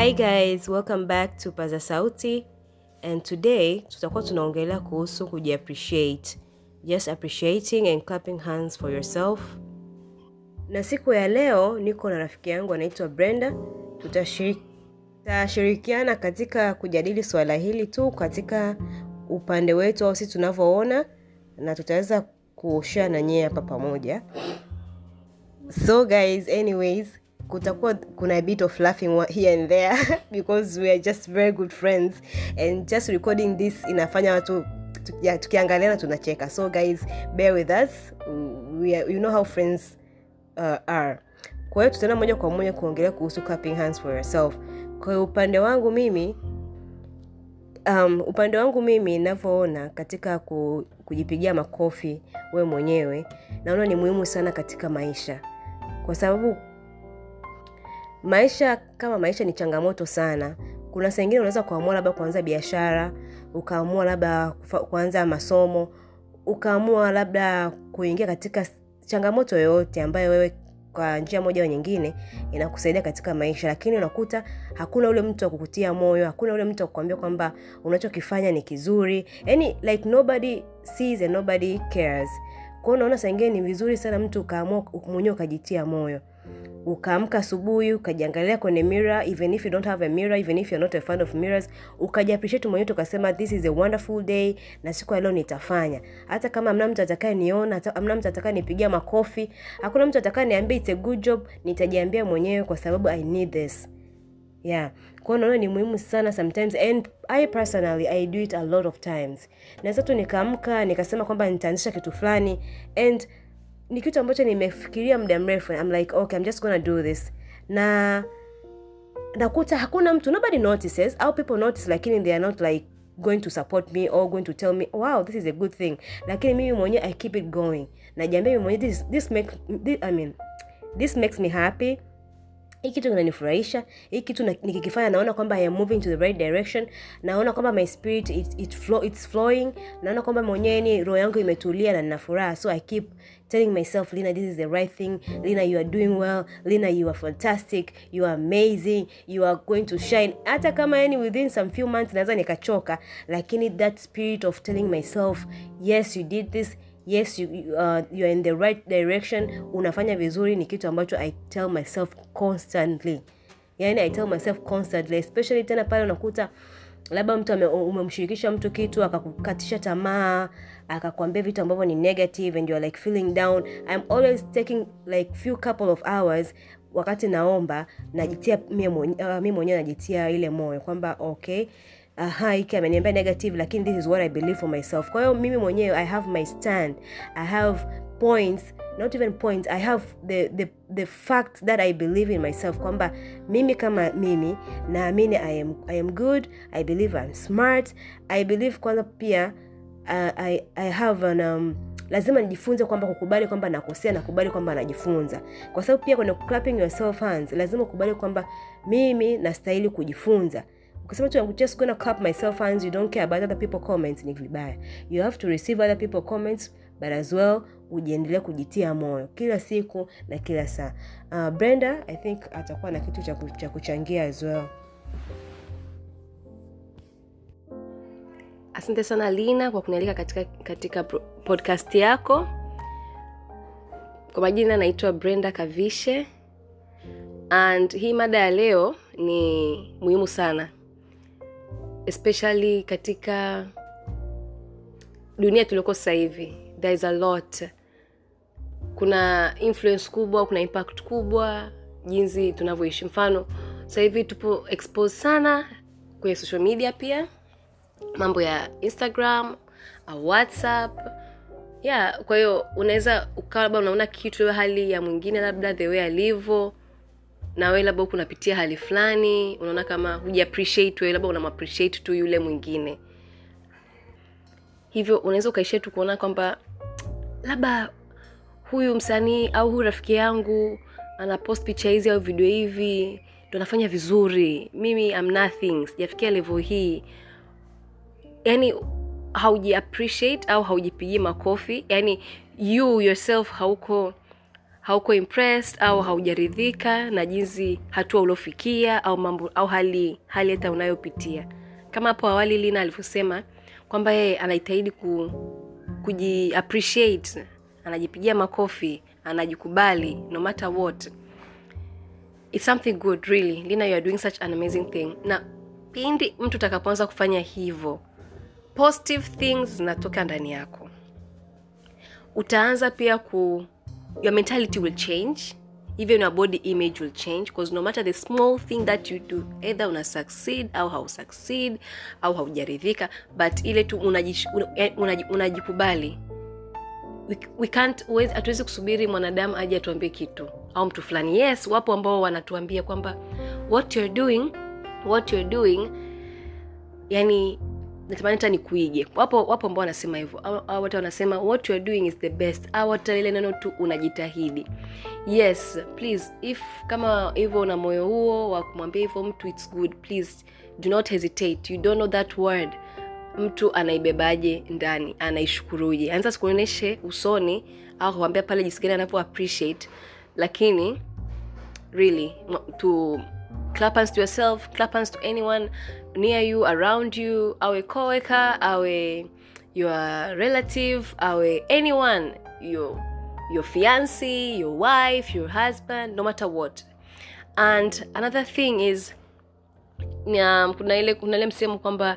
Hi guys, welcome back to Paza Sauti and today tutakuwa tunaongelea kuhusu kujiappreciate. Just appreciating and clapping hands for yourself. Na siku ya leo niko na rafiki yangu anaitwa Brenda. Tutashirikiana katika kujadili swala hili tu katika upande wetu au sisi tunavyoona na tutaweza kushare na nyie hapa pamoja. So guys, anyways, kutakuwa kuna a bit of laughing here and there because we are just very good friends and just recording this inafanya watu tukia- tukiangaliana tunacheka. So guys, bear with us. We are, you know how friends uh, are. Kwa hiyo tutaenda moja kwa moja kuongelea kuhusu clapping hands for yourself. Kwa upande wangu mimi um, upande wangu mimi ninavyoona katika ku, kujipigia makofi we mwenyewe naona ni muhimu sana katika maisha kwa sababu maisha kama maisha ni changamoto sana kuna saa unaweza kuamua labda kuanza biashara ukaamua labda kuanza masomo ukaamua labda kuingia katika changamoto yoyote ambayo wewe kwa njia moja nyingine inakusaidia katika maisha. Lakini unakuta hakuna ule mtu wa moyo hakuna ule mtu wa kwamba unachokifanya ni kizuri. Yani like nobody sees and nobody cares. Kwao unaona saingine ni vizuri sana mtu ukaamua mwenyewe ukajitia moyo ukaamka asubuhi ukajiangalia kwenye mirror even if you don't have a mirror even if you're not a fan of mirrors ukajiappreciate mwenyewe tukasema this is a wonderful day na siku ya nitafanya. Hata kama amna mtu atakaye niona amna mtu atakaye nipigia makofi hakuna mtu atakaye niambia it's a good job nitajiambia mwenyewe kwa sababu i need this. Yeah. Kwao naona ni muhimu sana sometimes and i personally i do it a lot of times. Naweza tu nikaamka nikasema kwamba nitaanzisha kitu fulani and ni kitu ambacho nimefikiria muda mrefu. I'm like okay I'm just gonna do this. Na nakuta hakuna mtu nobody notices au people notice lakini they are not like going to support me or going to tell me wow this is a good thing. Lakini mimi mwenyewe i keep it going. Najiambia mimi mwenyewe this, this, make, this, I mean, this makes me happy. Hii kitu kinanifurahisha hii kitu nikikifanya naona kwamba I am moving to the right direction naona kwamba my spirit it, it flow, it's flowing naona kwamba mwenyewe ni roho yangu imetulia na nina furaha so i keep telling myself lina this is the right thing. Lina you are doing well. Lina you are fantastic. You are amazing. You are going to shine. Hata kama yani within some few months naweza nikachoka lakini that spirit of telling myself yes you did this. Yes you, uh, you are in the right direction. Unafanya vizuri ni kitu ambacho i tell myself constantly. Yani i tell myself constantly especially tena pale unakuta labda mtu umemshirikisha mtu kitu akakukatisha tamaa akakwambia vitu ambavyo ni negative and you're like feeling down. I'm always taking like few couple of hours wakati naomba najitia mi mwenyewe najitia ile moyo kwamba okay aha hiki ameniambia negative lakini this is what i believe for myself. Kwa hiyo mimi mwenyewe i have my stand. I have points not even points i have the, the, the fact that i believe in myself kwamba mimi kama mimi naamini I am, i am good i believe i'm smart i believe kwanza pia uh, I, i have an, um, lazima nijifunze kwamba kukubali kwamba nakosea nakubali kwamba najifunza. Kwa sababu pia kwenye clapping yourself hands lazima ukubali kwamba mimi nastahili kujifunza. Ukisema just gonna clap myself hands you don't care about other people comments ni vibaya. You have to receive other people comments but as well ujiendelee kujitia moyo kila siku na kila saa. Uh, brenda i think atakuwa na kitu cha ku- kuchangia as well. Asante sana lina kwa kunialika katika, katika podcast yako. Kwa majina naitwa brenda kavishe. And hii mada ya leo ni muhimu sana. Especially katika dunia tulioko sasa hivi there is a lot kuna influence kubwa kuna impact kubwa jinsi tunavyoishi. Mfano sasa hivi tupo expose sana kwenye social media pia. Mambo ya instagram au whatsapp. Yeah kwa hiyo unaweza ukawa labda unaona kitu labda hali ya mwingine labda the way alivyo na wewe labda huku unapitia hali fulani unaona kama huja appreciate wewe labda unamappreciate tu yule mwingine. Hivyo unaweza ukaishia tu kuona kwamba labda huyu msanii au huyu rafiki yangu anapost picha hizi au video hivi ndo anafanya vizuri. Mimi am nothing. Sijafikia level hii. Yani hauji au haujipigii makofi. Yani you yourself hauko hauko impressed au haujaridhika na jinsi hatua uliofikia au mambo au hali hali hata unayopitia. Kama hapo awali lina alivyosema kwamba yeye anajitahidi ku, kuji anajipigia makofi anajikubali no matter what. It's something good really. Lina you are doing such an amazing thing. Na pindi mtu utakapoanza kufanya hivyo positive things zinatoka ndani yako. Utaanza pia ku your mentality will change. Even your body image will change because no matter the small thing that you do either una succeed au hau succeed au haujaridhika but ile tu unajikubali una- eh, unaji- unajikubali we, we can't hatuwezi kusubiri mwanadamu aje atuambie kitu au mtu fulani. Yes wapo ambao wanatuambia kwamba what you're doing what you're doing yani natamani hata nikuige. Wapo wapo ambao wanasema hivyo. Au hata wanasema what you are doing is the best. Au hata ile neno tu unajitahidi. Yes please if kama hivyo una moyo huo wa kumwambia hivyo mtu its good. Please do not hesitate. You don't know that word mtu anaibebaje ndani anaishukuruje. Anza sikuonyeshe usoni au kuambia pale jinsi gani anavyo appreciate. Lakini really to clap hands to yourself clap to anyone near you around you awe coworker awe your relative awe anyone your your fiance your wife your husband no matter what. And another thing is na kuna ile kuna ile msemo kwamba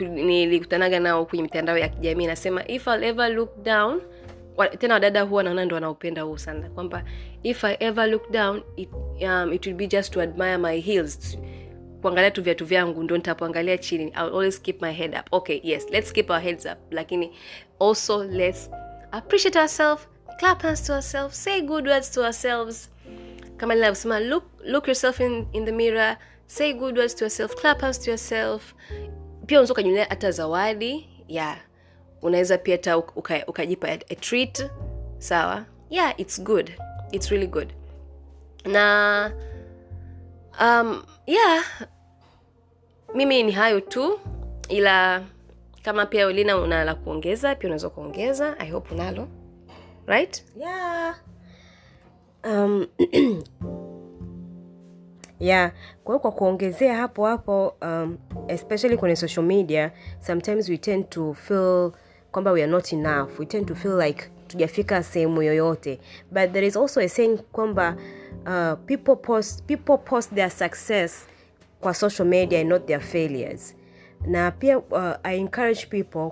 nilikutanaga nao kwenye mitandao ya kijamii nasema if I'll ever look down tena wadada huwa naona ndo wanaopenda huu sana kwamba if i ever look down it, um, it will be just to admire my heels. Kuangalia tu viatu vyangu ndo nitapoangalia chini I'll always keep my head up. Okay yes let's keep our heads up lakini also let's appreciate ourselves clap hands to ourselves say good words to ourselves. Kama linavyosema look, look yourself in, in the mirror say good words to yourself clap hands to yourself pia unaweza ukajinulia hata zawadi yeah unaweza pia hata uka- uka- ukajipa a, treat sawa? Yeah it's good. It's really good. Na um, yeah mimi ni hayo tu ila kama pia ulina una la kuongeza pia unaweza kuongeza. I hope unalo. Right? Yeah. um, yeah. Kwa hiyo kwa kuongezea hapo hapo um, especially kwenye social media sometimes we tend to feel kwamba we are not enough. We tend to feel like tujafika sehemu yoyote. But there is also a saying kwamba uh, people post people post their success kwa social media and not their failures na pia uh, i encourage people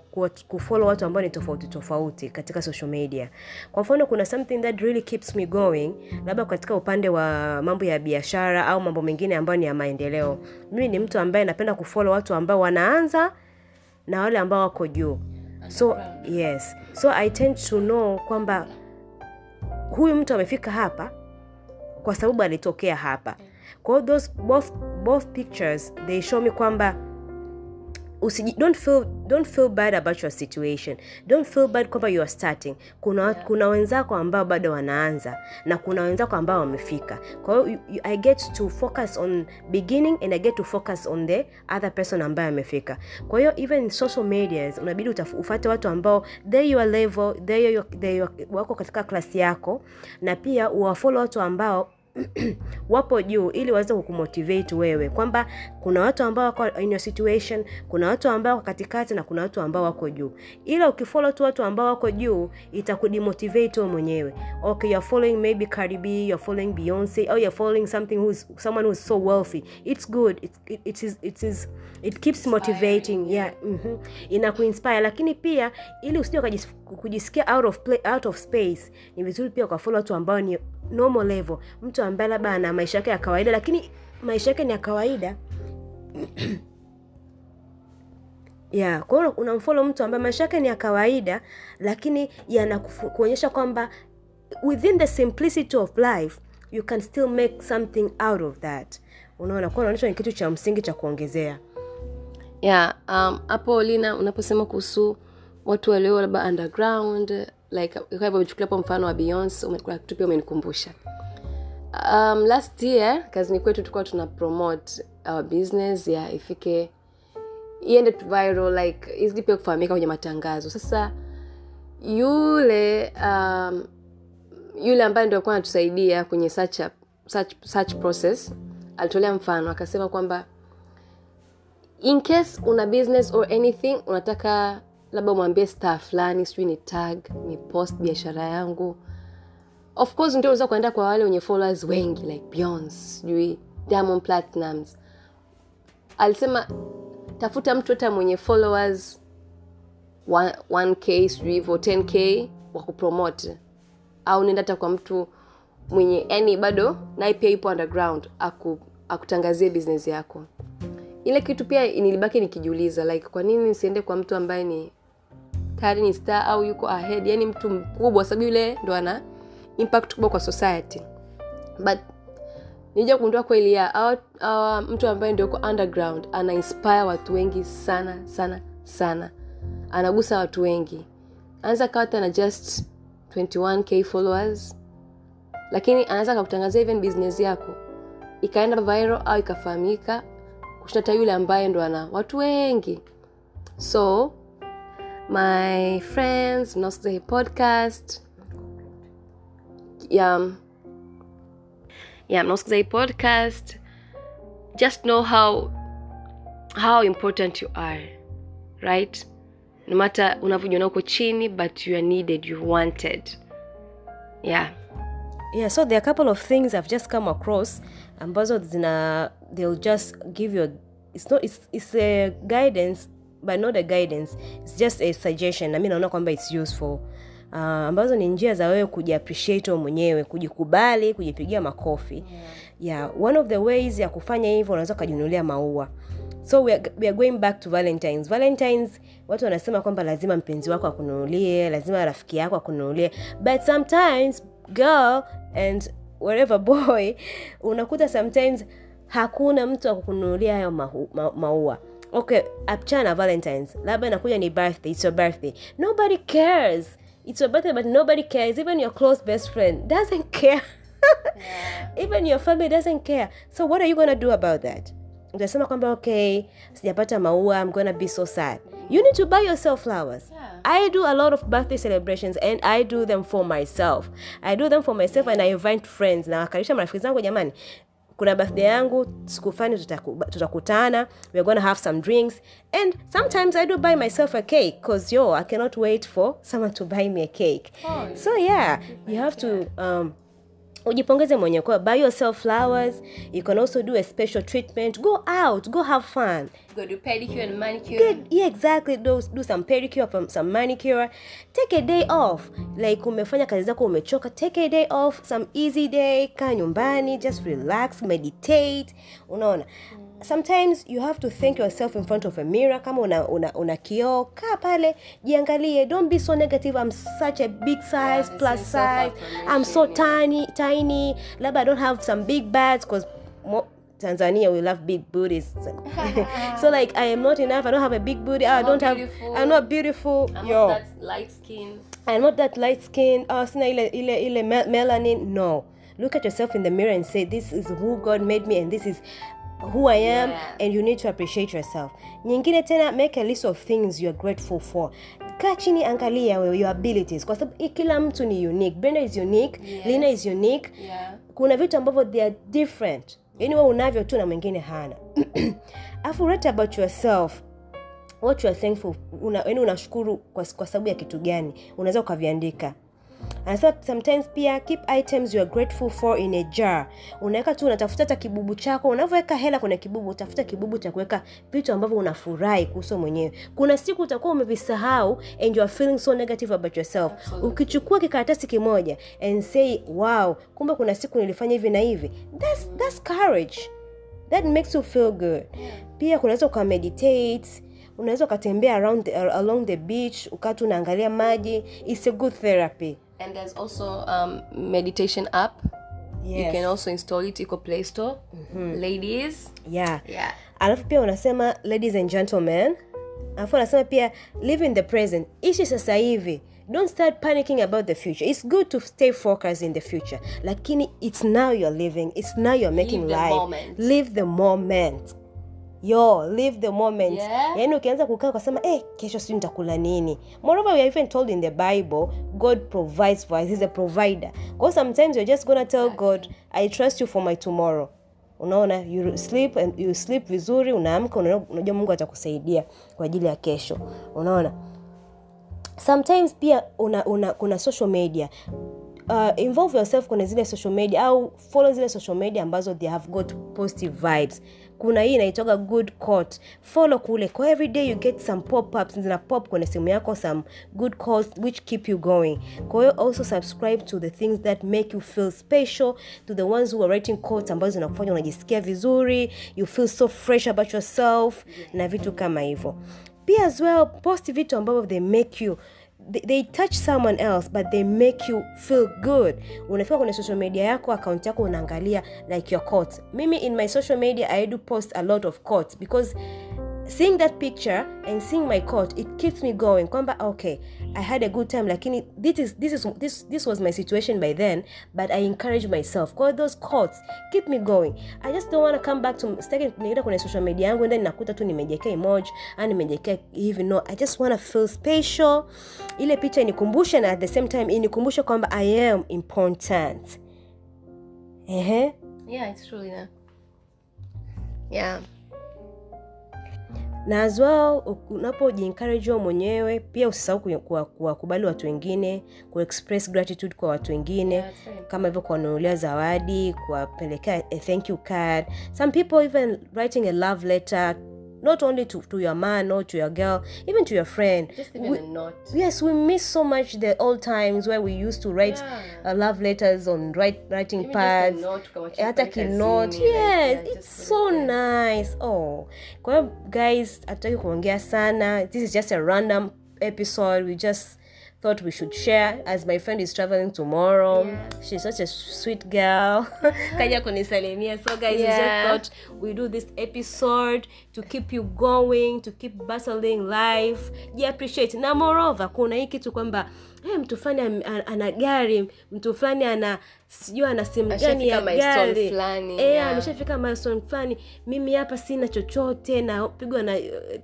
kufollow watu ambao ni tofauti tofauti katika social media. Kwa mfano kuna something that really keeps me going labda katika upande wa mambo ya biashara au mambo mengine ambayo ni ya maendeleo. Mimi ni mtu ambaye napenda kufollow watu ambao wanaanza na wale ambao wako juu. So yes. So i tend to know kwamba huyu mtu amefika hapa kwa sababu alitokea hapa. Kwa those both, both pictures they show me kwamba usiji, don't feel don't feel bad about your situation. Don't feel bad kwamba you are starting. Kuna, yeah. kuna wenzako ambao bado wanaanza na kuna wenzako ambao wamefika. Kwa hiyo i get to focus on beginning and i get to focus on the other person ambaye amefika. Kwa hiyo even social medias unabidi ufate watu ambao they your level they your, they your, wako katika klasi yako na pia uwafolo watu ambao wapo juu ili waweze kukumotivate wewe. Kwamba kuna watu ambao wako in your situation kuna watu ambao wako katikati na kuna watu ambao wako juu. Ila ukifollow tu watu ambao wako juu itakudemotivate wewe mwenyewe. Okay you're following maybe Cardi B you're following Beyonce or you're following something who's someone who's so wealthy. It's good. It, it, it is it is it keeps motivating. yeah. Mm-hmm. inakuinspire. Lakini pia ili usije kujisikia out of play, out of space ni vizuri pia ukafollow watu ambao ni normal level. Mtu ambaye labda ana maisha yake ya kawaida lakini maisha yake ni ya kawaida. Yeah kwa hiyo mtu ambaye maisha yake ni ya kawaida lakini yanakuonyesha kwamba within the simplicity of life you can still make something out of that. Unaona kwa unaonyesha ni kitu cha msingi cha kuongezea. Yeah um, hapo lina unaposema kuhusu watu walio labda underground like kama umechukulia mfano wa beyonce umekula kitu pia umenikumbusha. Um, last year kazini kwetu tulikuwa tuna promote our business ya ifike iende viral like izidi pia kufahamika kwenye matangazo. Sasa yule um, yule ambaye ndio alikuwa anatusaidia kwenye search, up- search, search process alitolea mfano akasema kwamba in case una business or anything unataka labda umwambie staa fulani sijui ni tag ni post biashara yangu. Of course ndio unaweza kuenda kwa wale wenye followers wengi like beyonce sijui diamond platinums alisema tafuta mtu hata mwenye followers 1- 1k sijui hivyo 10k wa kupromote. Au nenda hata kwa mtu mwenye yani bado naye pia ipo underground aku, akutangazie business yako. Ile kitu pia nilibaki nikijiuliza like kwa nini nisiende kwa mtu ambaye ni tayari ni star au yuko ahead yani mtu mkubwa sababu yule ndo ana impact kubwa kwa society. But nija kugundua kweli ya hawa mtu ambaye ndio uko underground ana inspire watu wengi sana sana sana. Anagusa watu wengi. Anaweza kawa hata na just 21k followers lakini anaweza akakutangazia even business yako. Ikaenda viral au ikafahamika kushinda yule ambaye ndo ana watu wengi. So my friends mnaosikiza hii podcast. Yeah, yeah, mnaosikiza hii podcast. Just know how how important you are right? No matter unavyojiona uko chini but you are needed you wanted. Yeah. Yeah so there are a couple of things i've just come across ambazo zina they'll just give you a, it's not it's, it's a guidance but not a guidance. It's just a suggestion na mi naona kwamba it's useful. Uh, ambazo ni njia za wewe kujiappreciate wewe mwenyewe kujikubali kujipigia makofi. Yeah. yeah one of the ways ya kufanya hivyo unaweza ukajinunulia maua. So we are, we are going back to valentines. Valentines watu wanasema kwamba lazima mpenzi wako akununulie lazima rafiki yako akununulie. But sometimes girl and whatever boy unakuta sometimes hakuna mtu akukununulia hayo mahu, ma, maua okay apchana valentines. Labda inakuja ni birthday it's your birthday. Nobody cares. It's your birthday but nobody cares. Even your close best friend doesn't care. Even your family doesn't care. So what are you gonna do about that? Utasema kwamba okay sijapata maua i'm gonna be so sad. You need to buy yourself flowers. Yeah. i do a lot of birthday celebrations and i do them for myself. I do them for myself and i invite friends. Na wakaribisha marafiki zangu jamani kuna birthday yangu siku fulani tutaku- tutakutana we're gonna have some drinks and sometimes i do buy myself a cake because yo i cannot wait for someone to buy me a cake. So yeah you have to um, ujipongeze mwenyewe kwa buy yourself flowers you can also do a special treatment. Go out go have fun. Go do pedicure and manicure. Get, yeah exactly. Do, do some pedicure from some manicure. Take a day off. Like umefanya kazi zako umechoka take a day off. Some easy day kaa nyumbani just relax meditate. Unaona sometimes you have to thank yourself in front of a mirror kama una, una, una kioo kaa pale jiangalie don't be so negative i'm such a big size the plus size i'm so tiny tiny labda i don't have some big bags because Tanzania we love big booties. so like I am not enough. I don't have a big booty. Ah, I not don't have. I'm not beautiful. I'm Yo, not that light skin I'm not that light skin. Oh, sina ile ile ile melanin. No. Look at yourself in the mirror and say, "This is who God made me, and this is who I am." Yeah. And you need to appreciate yourself. Nyingine tena, make a list of things you are grateful for. Kaa chini, angalia wewe your abilities, kwa sababu kila mtu ni unique. Brenda is unique. Yes. Lina is unique yeah kuna vitu ambavyo they are different yaani wewe unavyo tu na mwingine hana afu write about yourself what you are thankful una, yani unashukuru kwa, kwa sababu ya kitu gani unaweza ukaviandika anasema sometimes pia keep items you are grateful for in a jar. Unaweka tu unatafuta hata kibubu chako unavyoweka hela kwenye kibubu utafuta kibubu cha kuweka vitu ambavyo unafurahi kuhusu mwenyewe. Kuna siku utakuwa umevisahau and you are feeling so negative about yourself. Ukichukua kikaratasi kimoja and say wow kumbe kuna siku nilifanya hivi na hivi. That's, that's courage. That makes you feel good. Pia kunaweza ukameditate unaweza ukatembea around the, along the beach ukatu unaangalia maji. Its a good therapy and there's also um, meditation app. You can also install it iko play store. Ladies. Yeah. Yeah. Alafu pia unasema ladies and gentlemen alafu unasema pia live in the present. Ishi sasa hivi. Don't start panicking about the future. It's good to stay focused in the future. Lakini it's now you're living. It's now you're making Live the life. moment. live the moment yo live the moment. Yeah. yaani ukianza kukaa ukasema eh, kesho siu nitakula nini. Moreover we are even told in the bible god provides for us. He's a provider. Because sometimes you're just gonna tell god i trust you for my tomorrow. Unaona you sleep and you sleep vizuri unaamka una- unajua mungu atakusaidia kwa ajili ya kesho. Unaona? Sometimes pia una, una kuna social media uh, involve yourself kwenye zile social media au follow zile social media ambazo they have got positive vibes. Kuna hii inaitoga good court. Follow kule. Kwa every day you get some pop-ups zina pop kwenye simu yako some good calls which keep you going. Kwa hiyo also subscribe to the things that make you feel special to the ones who are writing quotes ambazo zinakufanya unajisikia vizuri you feel so fresh about yourself na vitu kama hivyo. Pia as well post vitu ambavyo they make you they, touch someone else but they make you feel good. Unafika kwenye social media yako akaunti yako unaangalia like your quotes mimi in my social media i do post a lot of quotes because seeing that picture and seeing my quote it keeps me going. Kwamba okay i had a good time lakini this is, this, is, this, this was my situation by then but i encourage myself. Kwa those quotes keep me going. I just don't want to come back to sitaki nienda kwenye social media yangu then ninakuta tu nimejekea emoji au nimejekea hivi. No i just want to feel special. Ile picha inikumbushe na at the same time inikumbushe kwamba i am important. Ehe. Yeah it's true Lina. yeah na as well unapojiencourage wewe mwenyewe pia usisahau kuwakubali watu wengine kuexpress gratitude kwa watu wengine Yeah, kama hivyo kuwanunulia zawadi kuwapelekea a thank you card. Some people even writing a love letter not only to, to your man or to your girl even to your friend. Just even We- a note yes we miss so much the old times where we used to write Yeah. uh, love letters on write, writing Even pads. note hata kinot like, yes yeah, it's so it nice. Oh kwa guys hatutaki kuongea sana. This is just a random episode. We just thought we should share as my friend is traveling tomorrow. Yeah. she's such a sweet girl. Kaja kunisalimia. So guys we just thought we do this episode to keep you going to keep battling life. Ji appreciate. Na moreover kuna hii kitu kwamba hey, mtu fulani ana gari mtu fulani ana sijui ana simu gani ya gari. Eh, ameshafika milestone fulani. Mimi hapa sina chochote napigwa na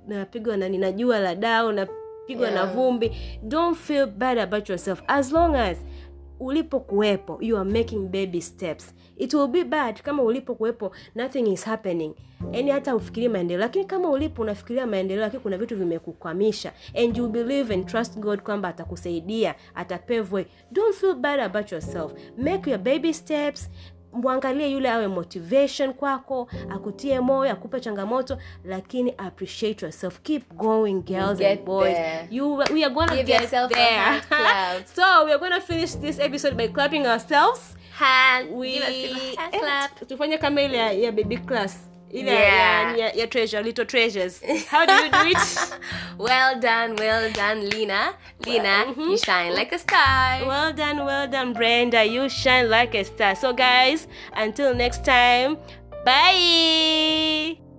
napigwa na nina jua la dao napigwa na Yeah. vumbi don't feel bad about yourself. As long as ulipokuwepo you are making baby steps. It will be bad. Kama ulipokuwepo nothing is happening. Yani hata ufikirie maendeleo. Lakini kama ulipo unafikiria maendeleo lakini kuna vitu vimekukwamisha. And you believe and trust god kwamba atakusaidia atapevwe. Don't feel bad about yourself. Make your baby steps mwangalie yule awe motivation kwako akutie moyo akupe changamoto lakini appreciate yourself. Keep going girls Get and boys. there. you we are gonna Give get there. so we are gonna finish this episode by clapping ourselves. Hand. We give us a hand clap. tufanye kama ile ya baby class ile Yeah. ya, ya, ya treasure little treasures. How do you do it? Well done well done lina. Lina mm-hmm. you shine like a star. Well done well done brenda. You shine like a star. So guys until next time bye